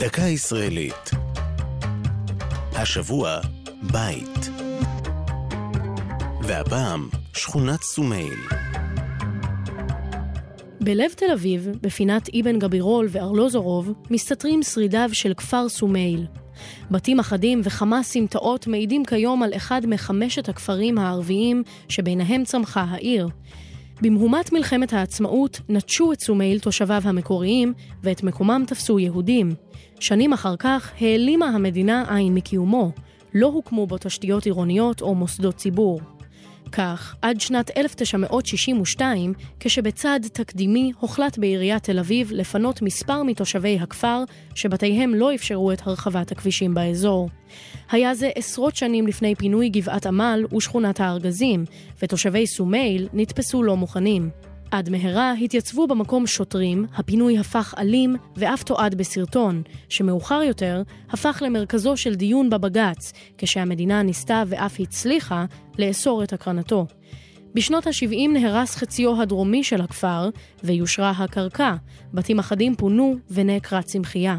דקה ישראלית. השבוע, בית. והפעם, שכונת סומייל. בלב תל אביב, בפינת אבן גבירול וארלוזורוב, מסתתרים שרידיו של כפר סומייל. בתים אחדים וכמה סמטאות מעידים כיום על אחד מחמשת הכפרים הערביים שביניהם צמחה העיר. במהומת מלחמת העצמאות נטשו את סומייל תושביו המקוריים ואת מקומם תפסו יהודים. שנים אחר כך העלימה המדינה עין מקיומו. לא הוקמו בו תשתיות עירוניות או מוסדות ציבור. כך, עד שנת 1962, כשבצעד תקדימי הוחלט בעיריית תל אביב לפנות מספר מתושבי הכפר שבתיהם לא אפשרו את הרחבת הכבישים באזור. היה זה עשרות שנים לפני פינוי גבעת עמל ושכונת הארגזים, ותושבי סומייל נתפסו לא מוכנים. עד מהרה התייצבו במקום שוטרים, הפינוי הפך אלים ואף תועד בסרטון, שמאוחר יותר הפך למרכזו של דיון בבג"ץ, כשהמדינה ניסתה ואף הצליחה לאסור את הקרנתו. בשנות ה-70 נהרס חציו הדרומי של הכפר ויושרה הקרקע, בתים אחדים פונו ונעקרה צמחייה.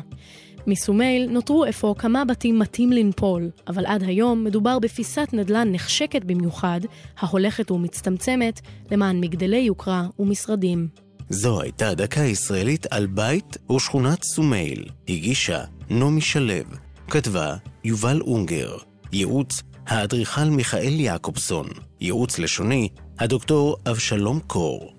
מסומייל נותרו אפוא כמה בתים מטים לנפול, אבל עד היום מדובר בפיסת נדל"ן נחשקת במיוחד, ההולכת ומצטמצמת, למען מגדלי יוקרה ומשרדים. זו הייתה דקה ישראלית על בית ושכונת סומייל. הגישה נעמי שלו. כתבה יובל אונגר. ייעוץ האדריכל מיכאל יעקובסון. ייעוץ לשוני הדוקטור אבשלום קור.